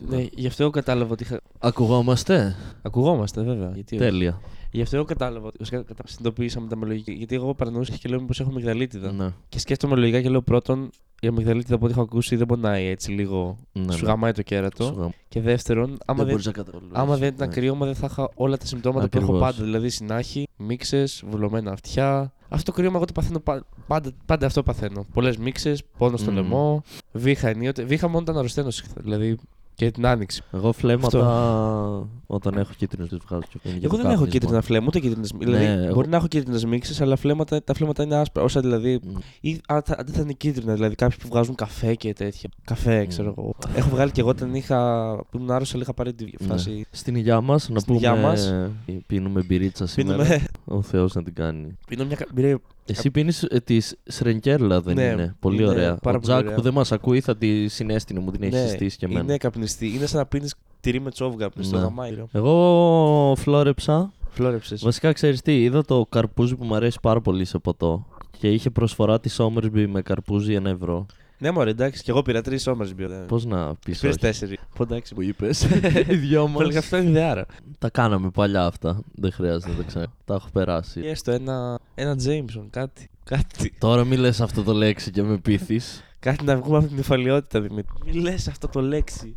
μυγδαλίτιδα. Ναι, γι' αυτό εγώ κατάλαβα ότι είχα. Ακουγόμαστε; Ακουγόμαστε, βέβαια. Γιατί όχι. Τέλεια. Γι' αυτό εγώ κατάλαβα. ότι- Βασικά κατα- συνειδητοποίησα με τα λογική. Γιατί εγώ παρανοούσα και λέω μήπως έχω μυγδαλίτιδα. Ναι. Και σκέφτομαι λογικά και λέω πρώτον, η αμυγδαλίτιδα από ό,τι έχω ακούσει δεν πονάει έτσι λίγο. ναι, Σου ναι. γαμάει το κέρατο. Σου γαμ- Και δεύτερον, άμα δεν δεν, μπορείς να καταλάβεις. άμα δεν ήταν Ναι. κρύωμα, δεν θα είχα όλα τα συμπτώματα που έχω Ακριβώς. πάντα. Δηλαδή συνάχη, μίξες, βουλωμένα αυτιά. Αυτό το κρύωμα εγώ το παθαίνω πα- πάντα, πάντα αυτό παθαίνω. Πολλές μίξες, πόνο στο Μμμ. λαιμό, βήχα ενίοτε. Βήχα μόνο όταν αρρωσταίνω. Δηλαδή και την άνοιξη. Εγώ φλέμματα όταν έχω κίτρινες τις βγάζω. και είναι για Εγώ το δεν έχω κάπνισμα. κίτρινα φλέμματα, ούτε κίτρινε. Δηλαδή, Ναι, εγώ- μπορεί να έχω κίτρινες μίξει, αλλά φλέμματα, τα φλέμματα είναι άσπρα. Όσα δηλαδή. Μμ. Ή αν θα, αν δεν θα είναι κίτρινα, δηλαδή κάποιοι που βγάζουν καφέ και τέτοια. Καφέ, ξέρω εγώ. Έχω βγάλει και εγώ όταν είχα. που ήμουν άρρωστος, είχα πάρει τη Ναι. φάση. Στην υγειά μας να Στην πούμε υγειά μας. ε, πίνουμε μπυρίτσα σήμερα. Πίνουμε. Ο Θεός να την κάνει. Πίνω μια. κα- μπήρε- Εσύ πίνεις ε, της Σρενκέρλα δεν Ναι, είναι; Πολύ είναι ωραία. πάρα Ο πολύ Τζακ ωραία. που δεν μας ακούει θα τη συνέστηνε, μου την έχει Ναι, συστήσει και εμένα. Είναι καπνιστή. Είναι σαν να πίνεις τυρί με τσόβγα. Ναι. Στο Ναι. γαμάι. Εγώ φλόρεψα. Φλόρεψες. Βασικά ξέρεις τι, είδα το καρπούζι που μου αρέσει πάρα πολύ σε ποτό. Και είχε προσφορά της Σόμερσμπι με καρπούζι ένα ευρώ. Ναι, μωρέ, εντάξει, και εγώ πήρα τρεις όμω μπιο. Πώς να πεις Πήρες τέσσερι. Εντάξει, που είπες. Οι δυο Μου έλεγα μας. αυτό είναι ιδεάρα. Τα κάναμε παλιά αυτά. Δεν χρειάζεται να τα ξέρω. Τα έχω περάσει. Και έστω ένα, ένα Jameson, κάτι. Κάτι. Τώρα μη λες αυτό το λέξη και με πείθεις. Κάτι να βγούμε από την υφαλιότητα, Δημήτρη. Μη λες αυτό το λέξη.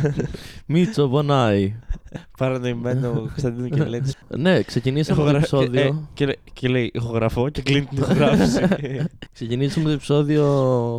Μίτσο πονάει. Παρανοημένο Κωνσταντίνο και Ελένη. ναι, ξεκινήσαμε το επεισόδιο. ε, και, λέ- και λέει ηχογραφώ και κλείνει την ηχογράφηση. Ξεκινήσαμε το επεισόδιο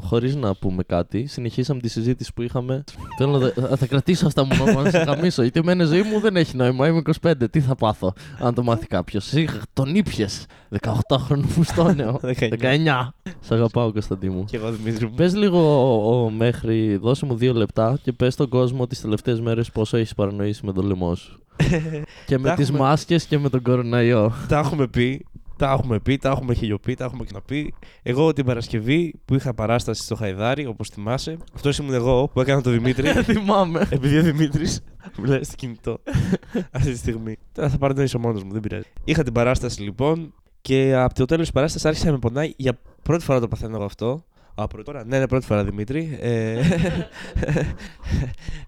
χωρίς να πούμε κάτι. Συνεχίσαμε τη συζήτηση που είχαμε. Θέλω να. θα- Θα κρατήσω αυτά μου να σε χαμίσω. Γιατί εμένα η ζωή μου δεν έχει νόημα. Είμαι 25. Τι θα πάθω, αν το μάθει κάποιος; Εσύ τον ήπιες. 18χρονο φουστόνεο. 19. 19. Σ' αγαπάω, Κωνσταντί μου. και εγώ Δημήτρη μου. Πες λίγο ο, ο, μέχρι, δώσε μου δύο λεπτά και πες στον κόσμο τις τελευταίες μέρες πόσο έχεις παρανοήσει με το λαιμό σου. και με Τα τις έχουμε- μάσκες και με τον κοροναϊό. τα έχουμε πει. Τα έχουμε πει, τα έχουμε χιλιοπεί, τα έχουμε ξαναπεί. Εγώ την Παρασκευή που είχα παράσταση στο Χαϊδάρι, όπως θυμάσαι. Αυτός ήμουν εγώ που έκανα το Δημήτρη. Θυμάμαι. Επειδή ο Δημήτρης μιλάει στο κινητό αυτή τη στιγμή. Τώρα θα παρανοήσω μόνος μου, δεν πειράζει. Είχα την παράσταση λοιπόν και από το τέλος της παράστασης άρχισε να με πονάει. Για πρώτη φορά το παθαίνω εγώ αυτό. Α, πρώτη φορά. Ναι, ναι, πρώτη φορά Δημήτρη. Ε,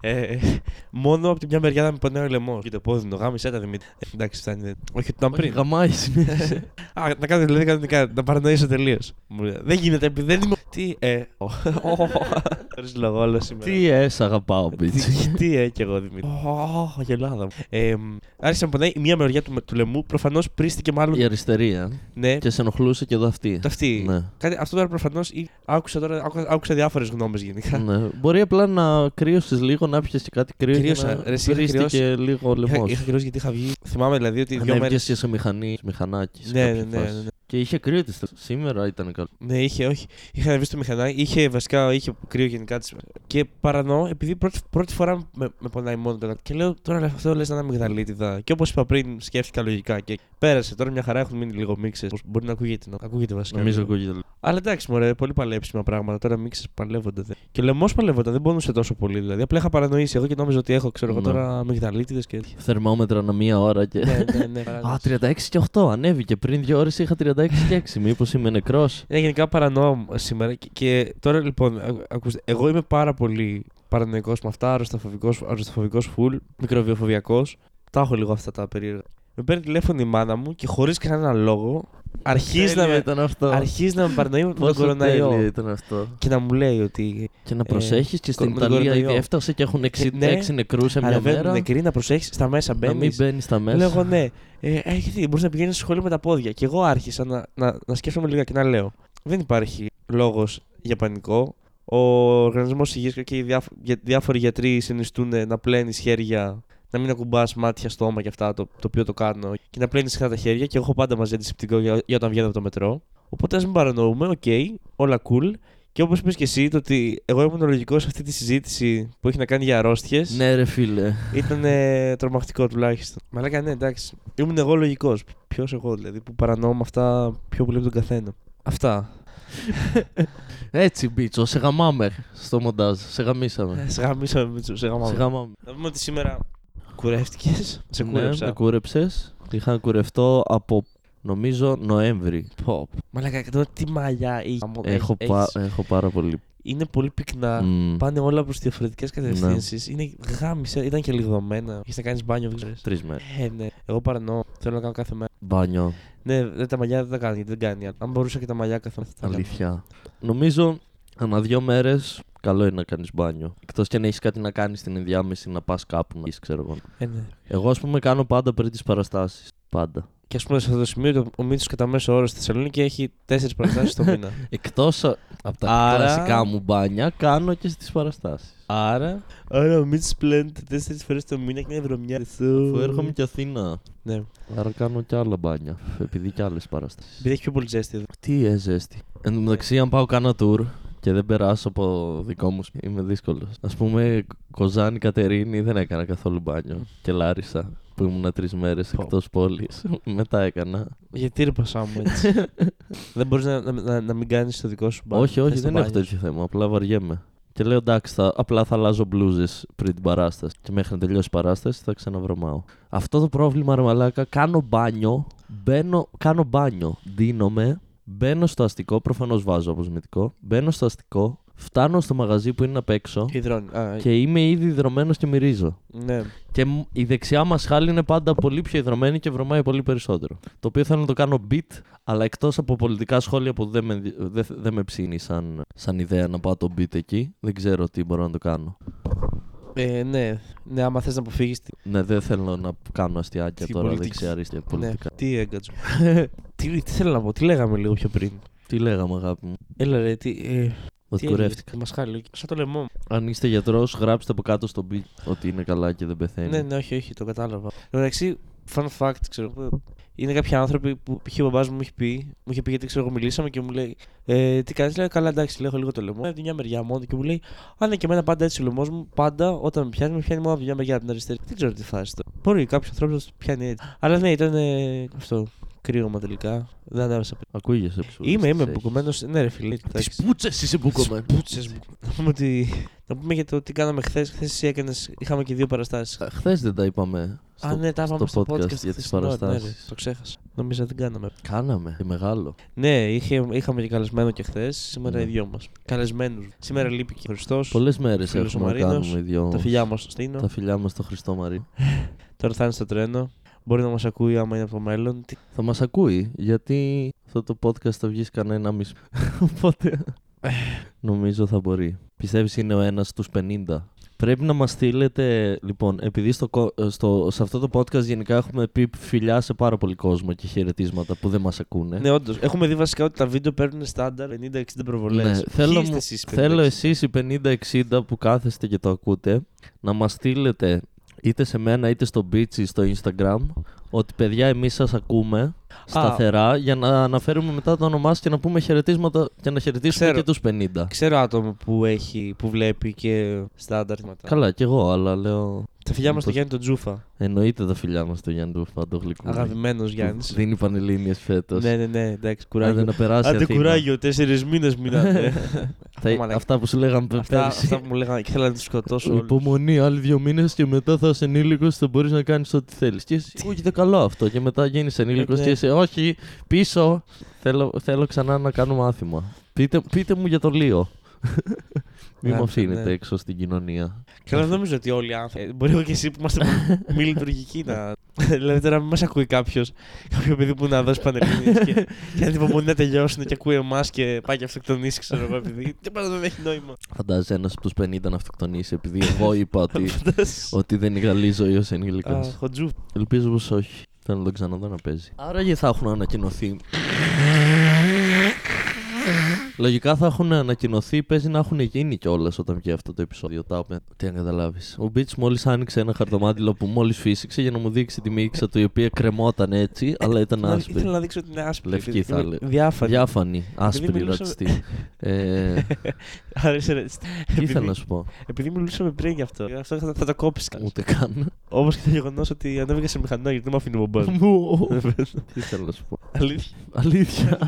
ε, μόνο από τη μια μεριά να με πονάει ο λαιμός. Και το πόδι γάμισε τα Δημήτρη. Ε, εντάξει, φτάνει. Δεν- Όχι, ήταν Όχι, πριν. γαμάει συνέχισε. Α, να κάνω δηλαδή κανονικά, να παρανοήσω τελείως. Δεν γίνεται, επειδή δεν είμαι. Τι, ε. Χωρίς λόγο, όλο σήμερα. Τι ε, σ' αγαπάω, μπίτσι. Τι, τι ε, κι εγώ Δημήτρη. Ω, γελάδα μου. Ε, μ, άρχισε να πονάει η μία μεριά του, του λαιμού. Προφανώς πρίστηκε μάλλον. Η αριστερή, ε. Ναι, Και σε ενοχλούσε και εδώ αυτή. το αυτή. Ναι. Κάτι, αυτό τώρα προφανώς. Άκουσα τώρα άκουσα, άκουσα διάφορες γνώμες γενικά. ναι. Μπορεί απλά να κρύωσες λίγο, να πιες και κάτι κρύο. Κρύωσα. και να Ρε, εσύ είχα πρίστηκε λίγο ο Είχα, λαιμό. είχα κρυώσει γιατί είχα βγει. Θυμάμαι δηλαδή ότι δύο μέρε. Ανέβηκες και σε μηχανή, μηχανάκι. σε Ναι, κάποια ναι, ναι, φάση. ναι, ναι. Και είχε κρύο της. Σήμερα ήταν καλό. Ναι, είχε, όχι. Είχα ανεβεί στο μηχανάκι. Είχε βασικά είχε κρύο γενικά της. Και παρανοώ, επειδή πρώτη, πρώτη φορά με, με πονάει μόνο το Και λέω τώρα αυτό λες να είναι αμυγδαλίτιδα. Και όπως είπα πριν, σκέφτηκα λογικά. Και πέρασε. Τώρα μια χαρά έχουν μείνει λίγο μίξες. Μπορεί να ακούγεται, να ακούγεται βασικά. Νομίζω λίγο. ακούγεται. Αλλά εντάξει, μωρέ, πολύ παλέψιμα πράγματα. Τώρα μίξες παλεύονται. Δε. Και λαιμό παλεύονταν, δεν πονούσε τόσο πολύ. Δηλαδή, απλά είχα παρανοήσει εγώ και νόμιζα ότι έχω, ξέρω εγώ Ναι. τώρα αμυγδαλίτιδες και τέτοια. Θερμόμετρα ανά μία ώρα και. ναι, ναι, ναι. Α, 36 και 8. Ανέβηκε. Πριν δύο ώρες είχα 36 και 6. Μήπως είμαι νεκρός; Ναι, γενικά παρανοώ σήμερα. Και, και τώρα λοιπόν, α- ακούστε, εγώ είμαι πάρα πολύ παρανοϊκός με αυτά, αρρωστοφοβικός φουλ, μικροβιοφοβιακός. Τα έχω λίγο αυτά τα περίεργα. Με παίρνει τηλέφωνο η μάνα μου και χωρίς κανένα λόγο αρχίζεις να, Τέλειο με, ήταν αυτό. αρχίζεις να με παρανοεί με τον Πόσο τέλειο κοροναϊό. ήταν αυτό. Και να μου λέει ότι. Και να προσέχεις και στην με τον Ιταλία κορονοϊό. ήδη έφτασε και έχουν 66 ναι. νεκρούς σε μια Ανεβαίνουν μέρα. νεκροί, να προσέχεις στα μέσα Να μπαίνεις. μην μπαίνεις στα μέσα. Λέω εγώ ναι. Ε, έχει μπορείς να πηγαίνεις στο σχολείο με τα πόδια. Και εγώ άρχισα να, να, να σκέφτομαι λίγα και να λέω. Δεν υπάρχει λόγος για πανικό. Ο Οργανισμός Υγείας και οι διάφο- για- διάφοροι γιατροί συνιστούν να πλένεις χέρια, να μην ακουμπάς μάτια, στόμα και αυτά, το, το οποίο το κάνω. Και να πλένεις συχνά τα χέρια. Και εγώ έχω πάντα μαζί αντισηπτικό για, για όταν βγαίνω από το μετρό. Οπότε ας μην παρανοούμε, οκ, όλα cool. Και όπως είπες και εσύ, το ότι εγώ ήμουν λογικό σε αυτή τη συζήτηση που έχει να κάνει για αρρώστιες. Ναι, ρε φίλε. Ήταν ε, τρομακτικό τουλάχιστον. Μαλάκα, ναι, εντάξει. Ήμουν εγώ λογικό. Ποιος εγώ δηλαδή που παρανοώ με αυτά πιο πολύ από τον καθένα. Αυτά. Έτσι, μπίτσο, σε γαμάμε στο μοντάζ. Σε γαμίσαμε. Ε, σε γαμίσαμε με του. Σε Σε γαμάμε. γαμάμε. Να πούμε ότι σήμερα κουρεύτηκες; Σε Ναι, κούρεψα. με κούρεψες. Είχα να κουρευτώ από νομίζω Νοέμβρη. Πω. Μαλάκα, τώρα τι μαλλιά είχε. Έχω, Έχεις- πα- έχω πάρα πολύ. είναι πολύ πυκνά. Μμ, Πάνε όλα προς διαφορετικές κατευθύνσεις. Είναι γάμισε, ήταν και λιγδωμένα. Έχεις να κάνεις μπάνιο, δεν ξέρεις. Τρεις μέρες. Ε, ναι. Εγώ παρανοώ. Θέλω να κάνω κάθε μέρα. Μπάνιο. Ναι, δε, τα μαλλιά δεν τα κάνει, γιατί δεν κάνει. Αν μπορούσα και τα μαλλιά κάθε μέρα θα τα έκανα. Αλήθεια. Νομίζω ανά δύο μέρες καλό είναι να κάνεις μπάνιο. Εκτός και αν έχεις κάτι να κάνεις στην ενδιάμεση να πας κάπου να είσαι, ξέρω εγώ. Ε, ναι. Εγώ, ας πούμε, κάνω πάντα πριν τις παραστάσεις. Πάντα. Και ας πούμε σε αυτό το σημείο το- ο Μίτσο κατά μέσο όρο στη Θεσσαλονίκη έχει τέσσερις παραστάσεις το μήνα. Εκτός από τα Άρα- κλασικά μου μπάνια, κάνω και στις παραστάσεις. Άρα. Άρα ο Μίτσο πλέον τέσσερις φορές το μήνα και είναι βρωμιά. Αφού έρχομαι και Αθήνα. Ναι. Άρα κάνω και άλλα μπάνια. Επειδή και άλλες παραστάσεις. Επειδή έχει πιο πολύ ζέστη εδώ. Τι ε, ζέστη. Εν τω μεταξύ, αν πάω κάνα tour και δεν περάσω από δικό μου σπίτι, είμαι δύσκολος. Α πούμε, Κοζάνη Κατερίνη δεν έκανα καθόλου μπάνιο. Και Λάρισα που ήμουν τρεις μέρες Πω. εκτός πόλης. Μετά έκανα. Γιατί ρε πασά μου έτσι. δεν μπορείς να, να, να, να μην κάνεις το δικό σου μπάνιο. όχι, όχι, Θες το δεν έχω μπάνιο τέτοιο θέμα. Απλά βαριέμαι. Και λέω εντάξει, θα, απλά θα αλλάζω μπλούζες πριν την παράσταση. Και μέχρι να τελειώσει η παράσταση θα ξαναβρωμάω. Αυτό το πρόβλημα, ρε μαλάκα, κάνω μπάνιο, μπαίνω, κάνω μπάνιο, δίνομαι, μπαίνω στο αστικό, προφανώς βάζω αποσμητικό, μπαίνω στο αστικό, φτάνω στο μαγαζί που είναι απ' έξω σου. Υδρώνει. Α, και είμαι ήδη υδρωμένος και μυρίζω. Ναι. Και μ- η δεξιά μας χάλη είναι πάντα πολύ πιο υδρωμένη και βρωμάει πολύ περισσότερο. Το οποίο θέλω να το κάνω beat, αλλά εκτός από πολιτικά σχόλια που δεν με, ενδυ- δεν, δεν με ψήνει σαν, σαν ιδέα να πάω το beat εκεί, δεν ξέρω τι μπορώ να το κάνω. Ε, ναι. ναι, άμα θες να αποφύγεις. Τη... Ναι, δεν θέλω να κάνω αστιάκια Την τώρα πολιτική. δεξιά-αριστερά Ναι, πολιτικά. τι έγκατσο. τι, τι θέλω να πω, τι λέγαμε λίγο πιο πριν; Τι λέγαμε, αγάπη μου; Έλα ρε, τι. Ε, Ότι τι κουρεύτηκα. Μας χάλει. Σαν το λαιμό μου. Αν είστε γιατρός, γράψτε από κάτω στο beat ότι είναι καλά και δεν πεθαίνει. Ναι, ναι, όχι, όχι, το κατάλαβα. Εν τω μεταξύ, fun fact, ξέρω εγώ. Είναι κάποιοι άνθρωποι που π.χ. ο μπαμπάς μου μου έχει πει, μου είχε πει γιατί ξέρω εγώ μιλήσαμε και μου λέει ε, Τι κάνεις, λέω καλά, εντάξει, λέω έχω λίγο το λαιμό. Από τη μια μεριά μόνο και μου λέει Α, ναι, και εμένα πάντα έτσι ο λαιμός μου, πάντα όταν με πιάνει, με πιάνει μόνο από τη μια μεριά από την αριστερή. Δεν ξέρω τι φάση το. Μπορεί κάποιος άνθρωπο να το πιάνει έτσι. Αλλά ναι, ήταν ε, αυτό. Κρύωμα τελικά. Δεν ανέβασα. Ακούγεσαι ψούρα. Είμαι, είμαι μπουκωμένος. Ναι, ρε φίλε. Τις πούτσες είσαι μπουκωμένος. Πούτσες μου. Να πούμε, ότι... να πούμε για το τι κάναμε χθες. Χθες εσύ έκανε. Είχαμε και δύο παραστάσεις. Χθες δεν τα είπαμε. Α, στο- ναι, τα είπαμε στο podcast, podcast για για τις τις παραστάσεις. παραστάσεις. το ξέχασα. Νομίζω δεν κάναμε. Κάναμε. Και μεγάλο. Ναι, είχε, είχαμε και καλεσμένο και χθες. Σήμερα Ναι. οι δυο μας. Καλεσμένους. Σήμερα λείπει και ο Χριστός. Πολλές μέρες φίλος ο έχουμε να Μαρίνος, κάνουμε οι δυο. Τα φιλιά μας στο Στίνο. Τα φιλιά μας στο Χριστό Μαρή. Τώρα θα είναι στο τρένο. Μπορεί να μας ακούει άμα είναι από το μέλλον. Τι- Θα μας ακούει γιατί αυτό το podcast θα βγεις κανένα μισό. Οπότε νομίζω θα μπορεί. Πιστεύεις είναι ο ένας στους 50. Πρέπει να μας στείλετε, λοιπόν, επειδή στο, κο- στο, σε αυτό το podcast γενικά έχουμε πει φιλιά σε πάρα πολύ κόσμο και χαιρετίσματα που δεν μας ακούνε. Ναι, όντως. Έχουμε δει βασικά ότι τα βίντεο παίρνουν στάνταρ 50-60 προβολές. Ναι, θέλω, μου- θέλω εσείς οι 50-60 που κάθεστε και το ακούτε να μας στείλετε είτε σε μένα είτε στο Beach ή στο Instagram ότι παιδιά εμείς σας ακούμε σταθερά για να αναφέρουμε μετά το όνομά σας και να πούμε χαιρετίσματα και να χαιρετήσουμε Ξέρω. και τους 50. Ξέρω άτομο που, έχει, που βλέπει και στάνταρ. Καλά κι εγώ, αλλά λέω Τα φιλιά μας στο Μήπως- Γιάννη τον Τζούφα. εννοείται τα φιλιά μας το Γιάννη του Φαντογλυκού. Αγαπημένος Γιάννης. Δίνει πανελλήνιες φέτος. Ναι, ναι, ναι, εντάξει, Άντε κουράγιο. να περάσει Άντε Αθήνα. κουράγιο, τέσσερις μήνες μείνατε. Θα- Μαλάκα. αυτά που σου λέγαμε αυτά, πέρσι. αυτά που μου λέγανε και ήθελα να του σκοτώσω. όλους. Υπομονή, άλλοι δύο μήνες και μετά θα είσαι ενήλικος θα μπορείς να κάνεις ό,τι θέλεις. Και εσύ, ακούγεται καλό αυτό. Και μετά γίνεις ενήλικος Ε, ναι. και είσαι, Όχι, πίσω. Θέλω, θέλω ξανά να κάνω μάθημα. Πείτε, πείτε μου για το Λίο. Μην Ναι, μου αφήνετε ναι. έξω στην κοινωνία. Καλά, δεν νομίζω ότι όλοι οι άνθρωποι. ε, Μπορεί εγώ και εσύ που είμαστε μη λειτουργικοί να. δηλαδή τώρα μην μας ακούει κάποιος. Κάποιο παιδί που να δώσει πανελλήνιες και, και να την υπομονή να τελειώσουν και ακούει εμάς και πάει και αυτοκτονήσει, ξέρω εγώ, επειδή. Τίποτα δεν έχει νόημα. Φαντάζεσαι ένας από τους 50 να αυτοκτονήσει επειδή εγώ είπα ότι, Φαντάζεσαι. ότι δεν είναι καλή ζωή ως ενήλικο. Α, Χοντζού. Ελπίζω πως όχι. Θέλω να τον ξαναδώ να παίζει. Άραγε θα έχουν ανακοινωθεί. Λογικά θα έχουν ανακοινωθεί, παίζει να έχουν γίνει κιόλας όταν βγει αυτό το επεισόδιο. Τα οποία- Τι αν καταλάβεις. Ο Μπίτς μόλις άνοιξε ένα χαρτομάτιλο που μόλις φύσηξε για να μου δείξει τη μίξα του η οποία κρεμόταν έτσι, αλλά ήταν Να- άσπρη. Ήθελα να δείξω ότι είναι άσπρη. Λευκή επειδή θα είμαι λέω. Διάφανη. Διάφανη, άσπρη μιλούσαμε- ρατσιστή. ε, Άρεσε, ρε. τι ήθελα Επειδή- να σου πω; Επειδή μιλούσαμε πριν γι' αυτό. Γι' αυτό θα, θα το κόψεις. Ούτε καν. Όπως και το γεγονός ότι ανέβηκα σε μηχανό γιατί δεν με αφήνει ο μπαμπά. Τι ήθελα να σου πω; Αλήθεια. Αλήθεια.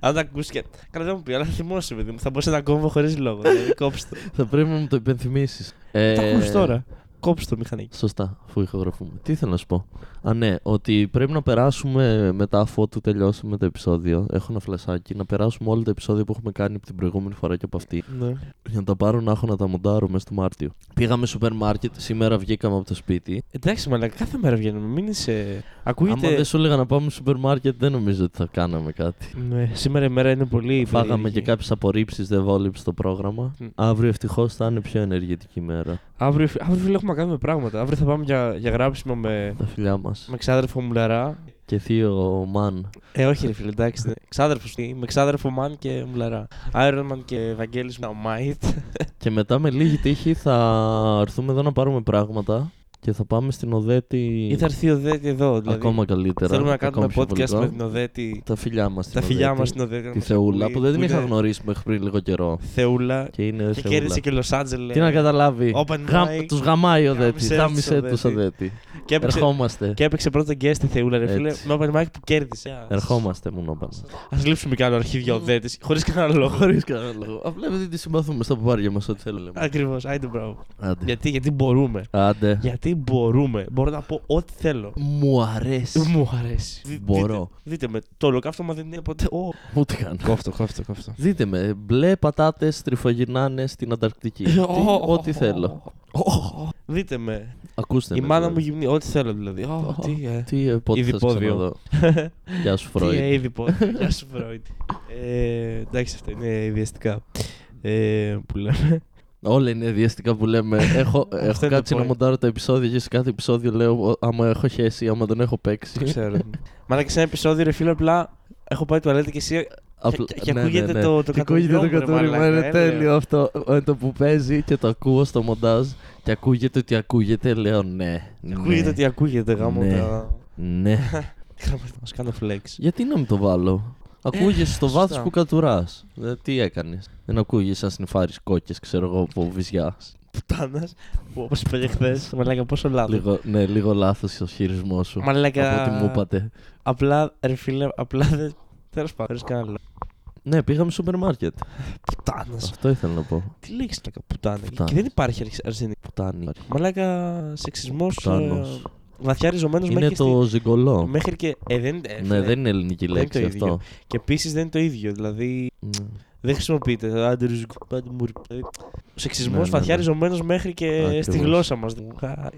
Αν τα ακούσει και. Καλά, δεν μου πει, αλλά θα θυμόσαι, παιδί μου. Θα μπορούσε να κόβω χωρίς λόγο. Δηλαδή, κόψτε το. θα πρέπει να μου το υπενθυμίσεις. Ε, Τα ακούς τώρα. Κόψει το μηχανάκι. Σωστά, αφού ηχογραφούμε. Τι ήθελα να σου πω; Α, ναι, ότι πρέπει να περάσουμε μετά αφού του τελειώσουμε το επεισόδιο. Έχω ένα φλασάκι να περάσουμε όλα τα επεισόδια που έχουμε κάνει από την προηγούμενη φορά και από αυτή. Ναι. Για να τα πάρω να έχω να τα μοντάρω μέσα στο Μάρτιο. Πήγαμε σούπερ μάρκετ, σήμερα βγήκαμε από το σπίτι. Εντάξει, μαλάκα, κάθε μέρα βγαίνουμε. Μην είσαι. Ακούγεται. Άμα δεν σου έλεγα να πάμε σούπερ μάρκετ, δεν νομίζω ότι θα κάναμε κάτι. Ναι, σήμερα η μέρα είναι πολύ. Φάγαμε περίεργη. και κάποιες απορρίψεις, δεν βόλεψε το πρόγραμμα. Μμ. Αύριο ευτυχώς θα είναι πιο ενεργητική μέρα. Αύριο, αύριο φίλε, έχουμε να κάνουμε πράγματα. Αύριο θα πάμε για, για γράψιμο με, Τα φιλιά μας. με ξάδερφο Μουλαρά. Και θείο Μαν. Ε, όχι, ρε φίλε, εντάξει. ναι. Ξάδερφος, με ξάδερφο Μαν και Μουλαρά. Iron Man και Ευαγγέλης Μάιτ. Και μετά με λίγη τύχη θα έρθουμε εδώ να πάρουμε πράγματα και θα πάμε στην Οδέτη. Ή θα έρθει ο Δέτη εδώ. Δηλαδή, ακόμα καλύτερα. Θέλουμε να κάνουμε ακόμα πιο podcast βολικό. με την Οδέτη. Τα φιλιά μας. Τα φιλιά μας στην Οδέτη. να Τη μας Θεούλα ακούει, που δεν την είχα είναι γνωρίσει μέχρι πριν λίγο καιρό. Θεούλα. Και είναι Και Θεούλα. κέρδισε και Λος Άντζελες. Τι να καταλάβει. Open Γα... mic. Τους γαμάει ο Δέτη. Γάμισε Γάμισε τους του ο ο Δέτη. Και έπαιξε, Ερχόμαστε. και έπαιξε πρώτο guest στη Θεούλα, ρε φίλε. Έτσι. Με open mic που κέρδισε. Α, Ερχόμαστε μόνο πάνω. Α λείψουμε κι άλλο αρχίδια ο Δέτη. Χωρίς κανένα λόγο. Χωρίς κανένα λόγο. Απλά επειδή τη συμπαθούμε στα παπάρια μας, ό,τι θέλουμε. Ακριβώς. Άιντε μπράβο. Άντε. Γιατί, γιατί μπορούμε. Άντε. Γιατί μπορούμε. Μπορώ να πω ό,τι θέλω. Μου αρέσει. Μου αρέσει. Δι- Μπορώ. Δείτε, δείτε με. Το ολοκαύτωμα δεν είναι ποτέ. Ω. Ούτε καν. Κόφτο, κόφτο, κόφτο. Δείτε με. Μπλε πατάτες τριφογυρνάνε στην Ανταρκτική. Τι, ό,τι θέλω. Δείτε με. Ακούστε Η με, μάνα μου δηλαδή. γυμνή. Ό,τι θέλω δηλαδή. Ω, Τι, ε. Τι, ε, πότε θα σε Ειδipόδιο. ξαναδώ. Γεια σου, Τι, Φρόιντ. ε, ήδη πω. Γεια σου, Φρόιντ. Ε, Εντάξει, αυτά είναι ιδιαστικά. Ε, Που λέμε. Όλα είναι διαστικά που λέμε. έχω έχω είναι το κάτσει να point. μοντάρω τα επεισόδια και σε κάθε επεισόδιο λέω «Ω, άμα έχω χέσει, άμα τον έχω Το παίξει. ξέρω. Μαλάκα σε ένα επεισόδιο, ρε φίλε, απλά έχω πάει τουαλέτα και εσύ. Απλά- και- και ναι, ακούγεται ναι, ναι. το- το Και ακούγεται το κατουριμά, ρε κατουριμά, μαλάκα, είναι ε, τέλειο λέω. αυτό. Ε, Το που παίζει και το ακούω στο μοντάζ και ακούγεται ότι ακούγεται, λέω ναι. ναι, Ακούγεται ότι ακούγεται γάμο. Ναι. τα- Ναι. Μας κάνω flex. Γιατί να μην το βάλω; Ακούγεσαι στο σωστά. βάθος που κατουράς. τι έκανες; Δεν ακούγεσαι σαν σνιφάρεις κόκκες, ξέρω εγώ, από βυζιάς. Πουτάνας. Όπως είπα και χθες. Μαλάκα, πόσο λάθος. Λίγο, ναι, λίγο λάθος ο χειρισμός σου. Μαλάκα. Από ό,τι μου είπατε. Απλά, ρε φίλε, απλά δεν. Τέλος πάντων, δεν κανένα λόγο. Ναι, πήγαμε σούπερ μάρκετ. Πουτάνας. Αυτό ήθελα να πω. Τι λέξει να πουτάνα. Πουτάνας. Και δεν υπάρχει αρσ- αρσενική. Πουτάνη. Μαλάκα, σεξισμός. Πουτάνος. Βαθιά ριζωμένος Είναι μέχρι. το στη- ζυγκολό. Μέχρι και. Ε, δεν, ε, Ναι, φίλε. δεν είναι ελληνική δεν είναι λέξη το ίδιο. αυτό. Και επίσης δεν είναι το ίδιο. Δηλαδή Ναι. δεν χρησιμοποιείται. Άντε, ριζικ- άντε, μουρ- δηλαδή, Ο σεξισμός Ναι, ναι, βαθιά ναι. ριζωμένος μέχρι και Ακριβώς. στη γλώσσα μας.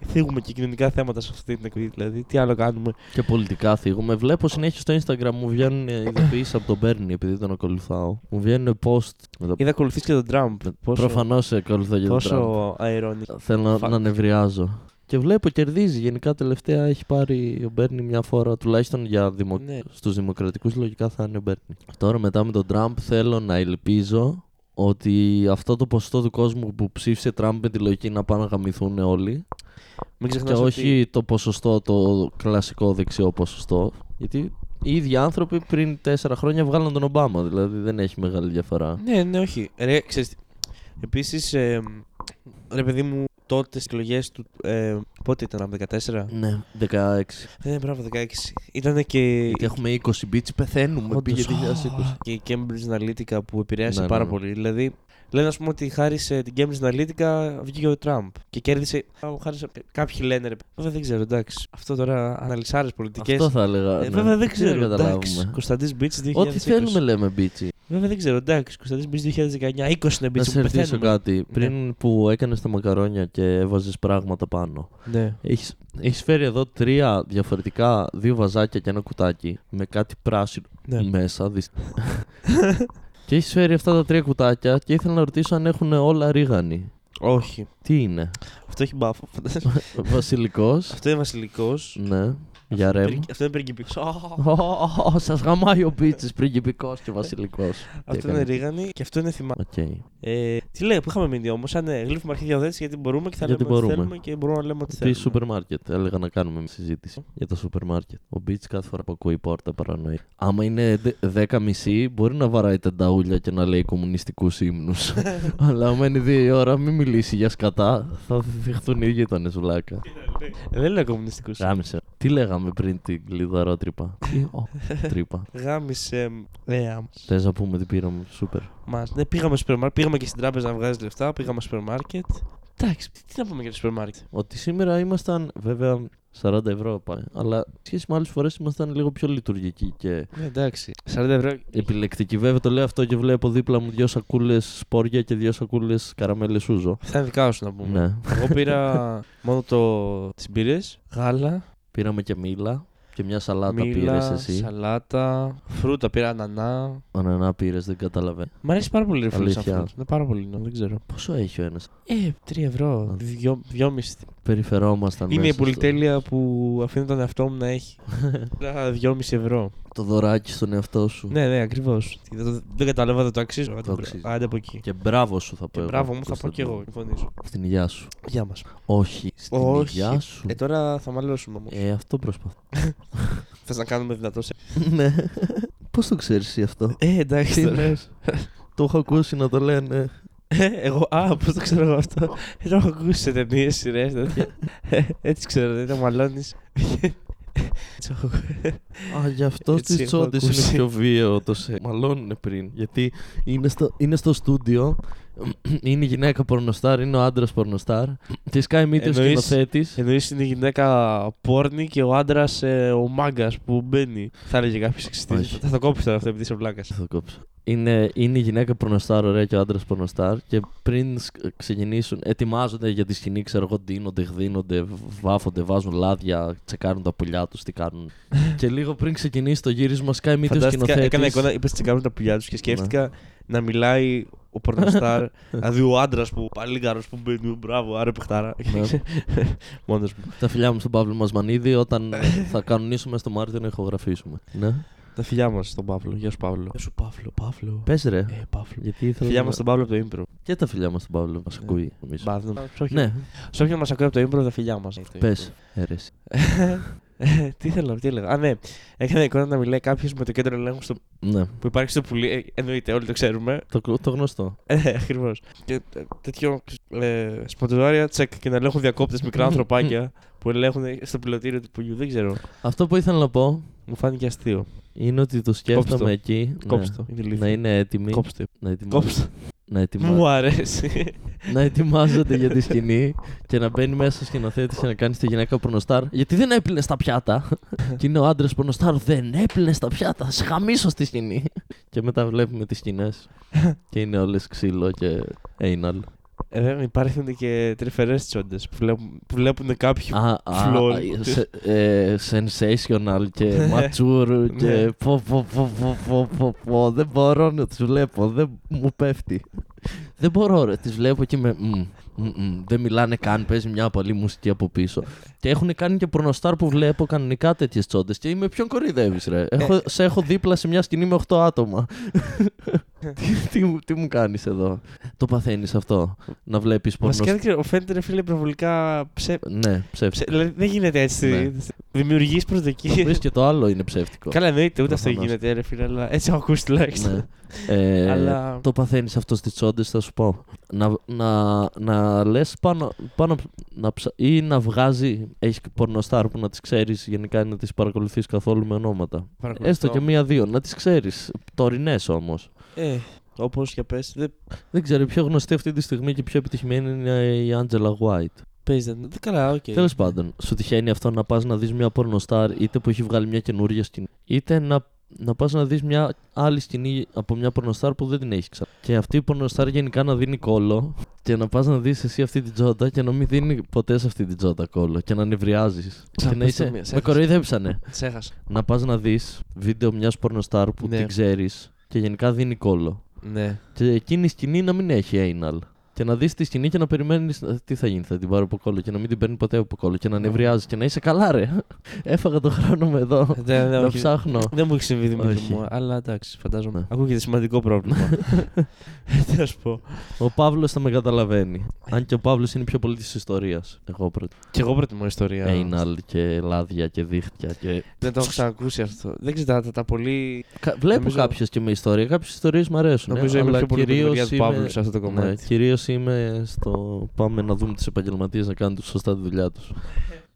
Θίγουμε και κοινωνικά θέματα σε αυτή την εκπομπή. Δηλαδή, τι άλλο κάνουμε; Και πολιτικά θίγουμε. Βλέπω συνέχεια στο Instagram μου βγαίνουν ειδοποιήσεις από τον Μπέρνι επειδή τον ακολουθάω. Μου βγαίνουν post. με το- Είδα ακολουθείς και τον Τραμπ. Πόσο, Προφανώς ακολουθώ για τον Τραμπ. πόσο αερόνι. Θέλω να, Fuck. να νευριάζω. Και βλέπω κερδίζει. Γενικά τελευταία έχει πάρει ο Μπέρνι μια φορά, τουλάχιστον για δημο... Ναι. στους δημοκρατικούς λογικά θα είναι ο Μπέρνι. Τώρα μετά με τον Τραμπ θέλω να ελπίζω ότι αυτό το ποσοστό του κόσμου που ψήφισε Τραμπ με τη λογική να πάνε να γαμηθούν όλοι Μην και ξεχνάς όχι ότι το ποσοστό, το κλασικό δεξιό ποσοστό. Γιατί οι ίδιοι άνθρωποι πριν τέσσερα χρόνια βγάλαν τον Ομπάμα, δηλαδή δεν έχει μεγάλη διαφορά. Ναι, ναι, όχι. Ρε, ξέρεις, τι. επίσης, ε, ρε παιδί μου, τότε στις εκλογές του, ε, πότε ήταν, από 14. Ναι, 16. Ε, μπράβο, 16. Ήταν και... Γιατί έχουμε 20 μπίτσι, πεθαίνουμε. Όντως, Πήγε α, 2020. Και η Cambridge Analytica που επηρέασε Ναι, ναι, πάρα ναι. πολύ. Δηλαδή, λένε ας πούμε ότι χάρη σε την Cambridge Analytica βγήκε ο Τραμπ και κέρδισε. Α, Χάρη σε... Κάποιοι λένε ρε. Βέβαια δεν ξέρω, εντάξει. Αυτό τώρα αναλυσάρες πολιτικές. Αυτό θα έλεγα. Ε, ναι. βέβαια δεν Τι ξέρω. να Εντάξει. καταλάβουμε. Κωνσταντίν Μπίτς 2020. Ό,τι θέλουμε λέμε μπίτσι. Βέβαια δεν ξέρω, εντάξει. Κωνσταντίν Μπίτς 2019. 20 είναι Να Μπίτς σε που ρωτήσω πεθαίνουμε. κάτι. Πριν που έκανες τα μακαρόνια και έβαζες πράγματα πάνω. Ναι. Έχεις, έχεις φέρει εδώ τρία διαφορετικά, δύο βαζάκια και ένα κουτάκι με κάτι πράσινο Ναι. μέσα. δυσ- και έχεις φέρει αυτά τα τρία κουτάκια και ήθελα να ρωτήσω αν έχουν όλα ρίγανη. Όχι. Τι είναι, Αυτό έχει μπάφο. Βασιλικός, Αυτό είναι βασιλικός. ναι, για ρέμ. Αυτό είναι πριγκιπικό. Σας γαμάει ο Μπίτσι, πριγκιπικός και βασιλικός. Αυτό είναι ρίγανη και αυτό είναι θυμά. Οκ. Ε, τι λέει, που είχαμε μείνει όμως. Αν ναι, γλύφουμε αρχίδια οδέτη γιατί μπορούμε και θα Γιατί λέμε ό,τι μπορούμε. θέλουμε και μπορούμε να λέμε ό,τι Τι θέλουμε. σούπερ μάρκετ. Έλεγα να κάνουμε μια συζήτηση για το σούπερ μάρκετ. Ο Μπίτς κάθε φορά που ακούει πόρτα παρανοεί. Άμα είναι δε- 10 μισή, μπορεί να βαράει τενταούλια και να λέει κομμουνιστικούς ύμνους. Αλλά άμα είναι δύο η ώρα, μην μιλήσει για σκατά. Θα δειχθούν οι γείτονες βλάκα. Ε, δεν λέω κομμουνιστικούς. Γάμισε. Τι λέγαμε; Πριν την κλειδαρότρυπα. Τι, ω, τρύπα. Γάμισε. Ε, Θες να πούμε τι πήραμε σούπερ. μας. Ναι, πήγαμε στο σούπερ μάρκετ. Πήγαμε και στην τράπεζα να βγάζεις λεφτά. Πήγαμε στο σούπερ μάρκετ. Εντάξει, τι να πούμε για το σούπερ μάρκετ. Ότι σήμερα ήμασταν, βέβαια, 40 ευρώ πάμε. Αλλά σχέση με άλλες φορές ήμασταν λίγο πιο λειτουργικοί και Ναι, εντάξει. 40 ευρώ. επιλεκτικοί. Βέβαια το λέω αυτό και βλέπω δίπλα μου δύο σακούλες σπόρια και δύο σακούλες καραμέλες σούζο. Θα είναι δικά σου να πούμε. Ναι. Εγώ πήρα μόνο το... τις μπύρες, γάλα, Πήραμε και μήλα και μια σαλάτα πήρες εσύ. Σαλάτα, φρούτα πήρα ανανά. Ανανά πήρες, δεν καταλαβαίνω. Μ' αρέσει πάρα πολύ η φρούτα. Είναι πάρα πολύ, ναι, δεν ξέρω. Πόσο έχει ο ένας; Ε, 3 ευρώ. 2,5 Περιφερόμασταν. Είναι η μέσα στο- πολυτέλεια που αφήνω τον εαυτό μου να έχει. Πήρα 2,5 ευρώ. Το δωράκι στον εαυτό σου. Ναι, ναι, ακριβώς. Δεν, δεν κατάλαβα, δεν το αξίζω. Άντε, αξίζεις. άντε από εκεί. Και μπράβο σου θα πω. Και εγώ, μπράβο μου, θα πω Κωνσταντίνο. κι εγώ. Συμφωνήσω. Στην υγειά σου. Γεια μας. Όχι. Στην Όχι. υγειά σου. Ε, τώρα θα μαλώσουμε όμως. Ε, αυτό προσπαθώ. Θες να κάνουμε δυνατό σε. ναι. Πώς το ξέρεις εσύ αυτό; Ε, εντάξει. Τι τώρα. λες; το έχω ακούσει να το λένε. Ε, εγώ, α, πώς το ξέρω εγώ αυτό. Ε, το έχω ακούσει σε ταινίε, σειρέ, τέτοια. Ε, Έτσι ξέρω, δεν το μαλώνεις. Έτσι έχω Α, γι' αυτό Έτσι στις έχω τσόντες είναι ακούσει. πιο βίαιο το σε. Μαλώνουν πριν. Γιατί είναι στο, είναι στο στούντιο, είναι η γυναίκα πορνοστάρ, είναι ο άντρας πορνοστάρ. Τη σκάει μύτη ο Εννοείς- σκηνοθέτης. Εννοείς είναι η γυναίκα πόρνη και ο άντρας ο μάγκας που μπαίνει. Θα έλεγε κάποιος εξιστή. Όχι. Θα το κόψει τώρα αυτό επειδή είσαι βλάκας. Θα το κόψω. Είναι, είναι η γυναίκα πορνοστάρ, ωραία, και ο άντρας πορνοστάρ. Και πριν σκ- ξεκινήσουν, ετοιμάζονται για τη σκηνή, ξέρω εγώ, ντύνονται, γδίνονται, βάφονται, βάζουν λάδια, τσεκάρουν τα πουλιά τους, τι κάνουν. και λίγο πριν ξεκινήσει το γύρισμα, σκάει μύτη ο Φαντάστηκα, έκανα σκηνοθέτη. εικόνα, είπες τσεκάρουν τα πουλιά τους και σκέφτηκα να μιλάει ο πορνοστάρ, δηλαδή ο άντρας που παλίγαρος που μπαίνει, μπράβο, άρε παιχτάρα. Ναι. Μόνος μου. Τα φιλιά μου στον Παύλο Μασμανίδη όταν θα κανονίσουμε στο Μάρτιο να ηχογραφήσουμε. Ναι. Τα φιλιά μας στον Παύλο. Γεια σου Παύλο. Γεια σου Παύλο, Παύλο. Πες ρε. Ε, Παύλο. Γιατί ήθελα. Φιλιά να- μα στον Παύλο από το Impro. Και τα φιλιά μας στον Παύλο μας ακούει. νομίζω. Μπα, δεν- σε όποιον- Ναι, Σε όποιον μας ακούει από το Impro, τα φιλιά μας. πες. Έρεση. Ε, τι θέλω, τι έλεγα. Α, ναι. Έκανα εικόνα να μιλάει κάποιος με το κέντρο ελέγχου στο... Ναι, που υπάρχει στο πουλί. Ε, εννοείται, όλοι το ξέρουμε. το, το γνωστό. Ε, ακριβώς. Και ε, τέτοιο ε, σποντζάρια τσεκ και να ελέγχουν διακόπτες μικρά ανθρωπάκια που ελέγχουν στο πιλωτήριο του πουλιού. Δεν ξέρω. Αυτό που ήθελα να πω Μου φάνηκε αστείο. Είναι ότι το Κόψτε σκέφτομαι το. εκεί. Κόψτε ναι, το. Είναι ηλίθιο. Να είναι έτοιμοι. Κόψτε. Να, ετοιμα... Κόψτε. να, ετοιμα... Μου αρέσει. να ετοιμάζονται για τη σκηνή και να μπαίνει μέσα στο σκηνοθέτη και να κάνει τη γυναίκα πορνοστάρ. Γιατί δεν έπλυνε στα πιάτα. και είναι ο άντρας πορνοστάρ. Δεν έπλυνε στα πιάτα. Σε χαμίσω στη σκηνή. και μετά βλέπουμε τις σκηνές. και είναι όλες ξύλο και anal. Ε, βέβαια, υπάρχουν και τρυφερές τσόντες που βλέπουν, που βλέπουν κάποιοι. Α, α, φλόρ. σε- ε, sensational και mature και Ναι. πω, πω, πω, πω, πω, πω, πω, δεν μπορώ να τις βλέπω, δεν μου πέφτει. Δεν μπορώ ρε, τις βλέπω και με... μμ, μμ, μμ, δεν μιλάνε καν, παίζει μια πολύ μουσική από πίσω. Και έχουν κάνει και πορνοστάρ που βλέπω κανονικά τέτοιες τσόντες. Και είμαι ποιον κοροϊδεύεις, ρε. Έχω, σε έχω δίπλα σε μια σκηνή με 8 άτομα. τι, τι, μου- τι μου κάνεις εδώ; Το παθαίνεις αυτό. Να βλέπεις Βασικά πορνοστάρ. δεν ξέρω, φαίνεται ρε φίλε υπερβολικά ψε... Ναι, ψεύτικο. ψε... Δηλαδή δεν γίνεται έτσι. Ναι. Δημιουργείς Βρεις προσδοκίε. και το άλλο είναι ψεύτικο. Καλά, εννοείται, ούτε αυτό Προφανώς. γίνεται, ρε φίλε, αλλά έτσι έχω ακούσει τουλάχιστον. Ναι. Ε, Αλλά- Το παθαίνεις αυτό στις τσόντες, θα σου πω. Να, να, να λες πάνω, πάνω να ψα... ή να βγάζει. Έχεις πορνοστάρ που να τις ξέρεις γενικά να τις παρακολουθείς καθόλου με ονόματα. Παρακολουθώ. Έστω και μία-δύο. Να τις ξέρεις. Τωρινές όμως. Ε, όπως για πες, δεν Δεν ξέρω, η πιο γνωστή αυτή τη στιγμή και η πιο επιτυχημένη είναι η Angela White. παίζει. Δεν... δεν- Καλά, οκ. Τέλος πάντων, σου τυχαίνει αυτό να πας να δεις μια πορνοστάρ είτε που έχει βγάλει μια καινούργια σκηνή, είτε να, να πας να δεις μια άλλη σκηνή από μια πορνοστάρ που δεν την έχεις ξανά. Και αυτή η πορνοστάρ γενικά να δίνει κώλο και να πας να δεις εσύ αυτή την τσόντα και να μην δίνει ποτέ σε αυτή την τσόντα κώλο και να νευριάζεις. Και να πες είσαι. το μία, σε Με έχασα. κοροϊδέψανε. Ξέχασα. Να πας να δεις βίντεο μιας πορνοστάρ που Ναι. την ξέρεις και γενικά δίνει κόλλο. Ναι. Και εκείνη η σκηνή να μην έχει anal. Και να δεις τη σκηνή και να περιμένεις τι θα γίνει. Θα την πάρω από κόλλο και να μην την παίρνει ποτέ από κόλλο. Και να νευριάζει και να είσαι καλά, ρε. Έφαγα το χρόνο μου εδώ. Δεν, δεν, να όχι. ψάχνω. δεν μου έχει συμβεί Δημήτρη Όχι. μου, αλλά εντάξει, φαντάζομαι. Ναι. Ακούγεται σημαντικό πρόβλημα. Τι να σου πω. Ο Παύλος θα με καταλαβαίνει. Αν και ο Παύλος είναι πιο πολύ της ιστορίας. Εγώ πρώτα. Κι εγώ προτιμώ ιστορία. Anal και λάδια και δίχτυα. Και... Δεν το έχω ξανακούσει αυτό. Δεν ξέρω, τα, τα πολύ. Κα- Βλέπω Νομίζω- κάποιες και με ιστορία. Κάποιες ιστορίες μου αρέσουν. Νομίζω είμαι αλλά πιο πολύ με τη κυρίως μεριά του είμαι- Παύλου σε αυτό το Ναι, κομμάτι. κυρίως είμαι στο. Πάμε να δούμε του επαγγελματίες να κάνουν σωστά τη δουλειά τους.